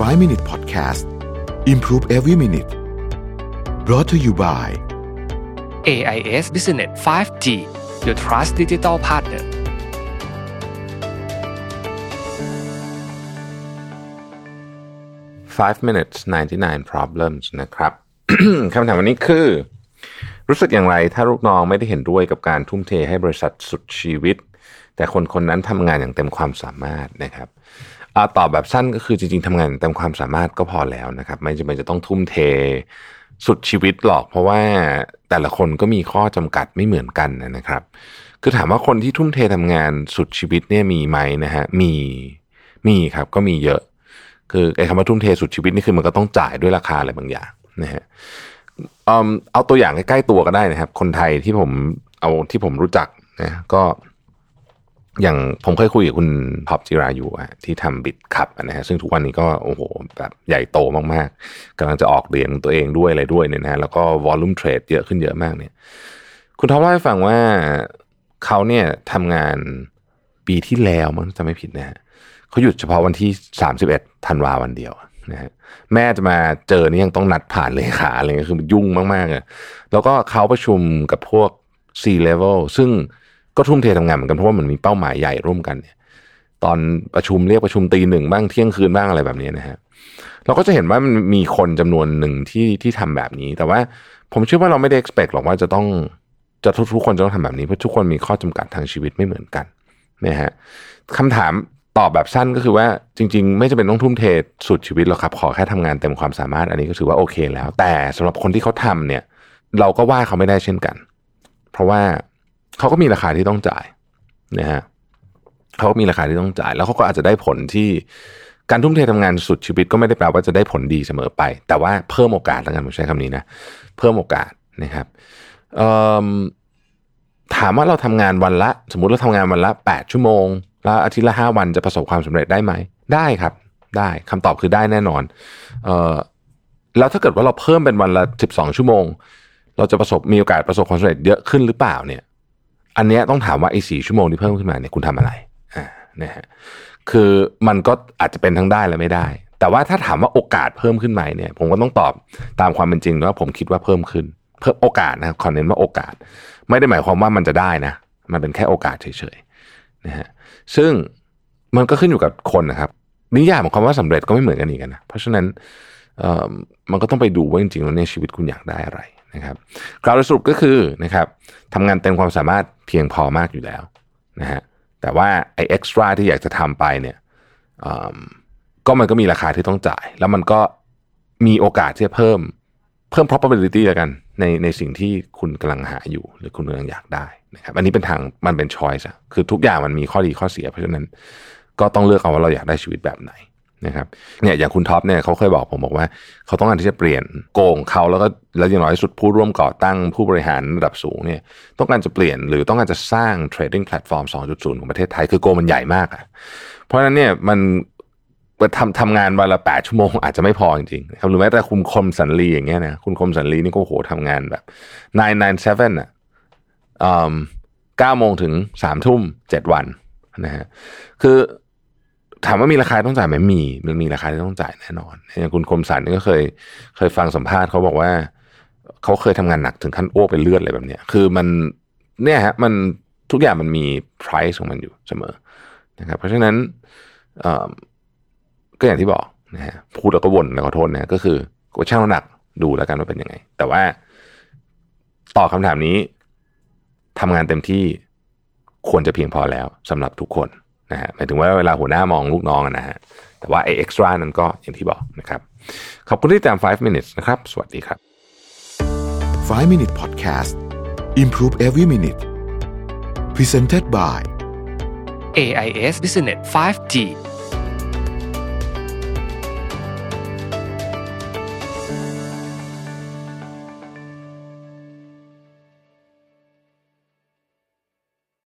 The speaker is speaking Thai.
5 Minute Podcast Improve Every Minute brought to you by AIS Business 5G Your Trust Digital Partner 5 minutes 99 problems นะครับ คำถามวันนี้คือ รู้สึกอย่างไรถ้าลูกน้องไม่ได้เห็นด้วยกับการทุ่มเทให้บริษัทสุดชีวิต แต่คนคนนั้นทำงานอย่างเต็มความสามารถนะครับ อาตอบแบบสั้นก็คือจริง ๆทำงานอย่างเต็มความสามารถก็พอแล้วนะครับ ไม่จำเป็นจะต้องทุ่มเทสุดชีวิตหรอก เพราะว่าแต่ละคนก็มีข้อจำกัดไม่เหมือนกันนะครับ คือถามว่าคนที่ทุ่มเททำงานสุดชีวิตเนี่ยมีไหมนะฮะมีมีครับก็มีเยอะ คือไอ้คำว่าทุ่มเทสุดชีวิตนี่คือมันก็ต้องจ่ายด้วยราคาอะไรบางอย่างนะฮะเอาเอาตัวอย่างใกล้ๆตัวก็ได้นะครับ คนไทยที่ผมเอาที่ผมรู้จักนะก็ อย่างผมเคยคุยกับคุณท็อปจิราอยู่อะที่ทำ Bitkub นะฮะซึ่งทุกวันนี้ก็โอ้โหแบบใหญ่โตมากๆกำลังจะออกเหรียญตัวเองด้วยอะไรด้วยเนี่ยนะแล้วก็ volume เทรดเยอะขึ้นเยอะมากเนี่ย คุณท็อปเล่าให้ฟังว่าเขาเนี่ยทำงานปีที่แล้วมั้งจะไม่ผิดนะฮะเขาหยุดเฉพาะวันที่สามสิบเอ็ดธันวาวันเดียวนะฮะแม่จะมาเจอนี่ยังต้องนัดผ่านเลขาอะไรเงี้ยคือยุ่งมากๆเลยแล้วก็เขาประชุมกับพวก C level ซึ่ง ก็ทุ่มเททำงานเหมือนกันเพราะว่ามันมีเป้าหมายใหญ่ร่วมกันเนี่ย ตอนประชุมเรียกประชุมตีหนึ่งบ้างเที่ยงคืนบ้างอะไรแบบนี้นะฮะเราก็จะเห็นว่ามันมีคนจำนวนหนึ่งที่ที่ทำแบบนี้ แต่ว่าผมเชื่อว่าเราไม่ได้ expect หรอกว่าจะต้องจะทุกๆคนจะต้องทำแบบนี้เพราะทุกคนมีข้อจำกัดทางชีวิตไม่เหมือนกันนะฮะคำถามตอบแบบสั้นก็คือว่าจริง ๆ ไม่จำเป็นต้องทุ่มเทสุดชีวิตหรอกครับ ขอแค่ทำงานเต็มความสามารถอันนี้ก็ถือว่าโอเคแล้ว แต่สำหรับคนที่เขาทำเนี่ย เราก็ว่าเขาไม่ได้เช่นกัน เพราะว่า เขาก็มีราคาที่ต้องจ่ายนะฮะเขาก็มีราคาที่ต้องจ่าย แล้วเขาก็อาจจะได้ผลที่การทุ่มเททำงานสุดชีวิตก็ไม่ได้แปลว่าจะได้ผลดีเสมอไป แต่ว่าเพิ่มโอกาสแล้วกันผมใช้คำนี้นะเพิ่มโอกาสนะครับถามว่าเราทำงานวันละ สมมุติเราทำงานวันละแปดชั่วโมง แล้วอาทิตย์ละห้าวันจะประสบความสำเร็จได้ไหม ได้ครับ ได้คำตอบคือได้แน่นอนเออแล้วถ้าเกิดว่าเราเพิ่มเป็นวันละสิบสองชั่วโมง เราจะประสบมีโอกาสประสบความสำเร็จเยอะขึ้นหรือเปล่าเนี่ย อันนี้ต้องถามว่าไอ้สี่ชั่วโมงที่เพิ่มขึ้นมาเนี่ยคุณทำอะไรอ่านะฮะคือมันก็อาจจะเป็นทั้งได้และไม่ได้ แต่ว่าถ้าถามว่าโอกาสเพิ่มขึ้นไหมเนี่ย ผมก็ต้องตอบตามความเป็นจริงว่าผมคิดว่าเพิ่มขึ้น เพิ่มโอกาสนะขอเน้นว่าโอกาส ไม่ได้หมายความว่ามันจะได้นะ มันเป็นแค่โอกาสเฉยๆนะฮะซึ่งมันก็ขึ้นอยู่กับคนนะครับนิยามของคำว่าสำเร็จก็ไม่เหมือนกันอีกนะ เพราะฉะนั้นมันก็ต้องไปดูว่าจริงๆแล้วในชีวิตคุณอยากได้อะไรนะครับกล่าวโดยสรุปก็คือนะครับทำงานเต็มความสามารถ เพียงพอมากอยู่แล้วนะฮะแต่ว่าไอ้เอ็กซ์ตร้าที่อยากจะทำไปเนี่ยก็มันก็มีราคาที่ต้องจ่าย แล้วมันก็มีโอกาสที่จะเพิ่มเพิ่ม probability แล้วกันในในสิ่งที่คุณกำลังหาอยู่ หรือคุณกำลังอยากได้นะครับอันนี้เป็นทางมันเป็น choice คือทุกอย่างมันมีข้อดีข้อเสีย เพราะฉะนั้นก็ต้องเลือกเอาว่าเราอยากได้ชีวิตแบบไหน นะครับเนี่ยอย่างคุณท็อปเนี่ยเขาเคยบอกผมบอกว่า เขาต้องการที่จะเปลี่ยนโกงเขาแล้วก็แล้วอย่างน้อยที่สุดผู้ร่วมก่อตั้งผู้บริหารระดับสูงเนี่ยต้องการจะเปลี่ยนหรือต้องการจะสร้าง trading platform 2.0 ของประเทศไทยคือ goal มันใหญ่มากอะเพราะฉะนั้นเนี่ยมันทำทำงานวันละแปดชั่วโมงอาจจะไม่พอจริงๆครับหรือแม้แต่คุณคมสันลีอย่างเงี้ยนะคุณคมสันลีนี่ก็โหทำงานแบบ nine nine seven อะเก้าโมงถึงสามทุ่มเจ็ดวันนะฮะคือ ถามว่ามีราคาต้องจ่ายไหมมี มันมีราคาที่ต้องจ่ายแน่นอนอย่างคุณคมสันนี่ก็เคยเคยฟังสัมภาษณ์เขาบอกว่าเขาเคยทำงานหนักถึงขั้นอ้วกเป็นเลือดอะไรแบบเนี้ยคือมันเนี่ยฮะมันทุกอย่างมันมี price ของมันอยู่เสมอนะครับ เพราะฉะนั้นก็อย่างที่บอกนะฮะพูดแล้วก็วนแล้วก็โทษนะก็คือก็ช่างน้ำหนักดูแล้วกันว่าเป็นยังไง แต่ว่าตอบคาถามนี้ทำงานเต็มที่ควรจะเพียงพอแล้วสำหรับทุกคน นะฮะหมายถึงว่าเวลาหัวหน้ามองลูกน้องนะฮะแต่ว่าไอ้เอ็กซ์ตร้านั้นก็อย่างที่บอกนะครับ ขอบคุณที่ตาม 5 minutes นะครับ สวัสดีครับ 5 Minute Podcast Improve Every Minute Presented by AIS Business 5G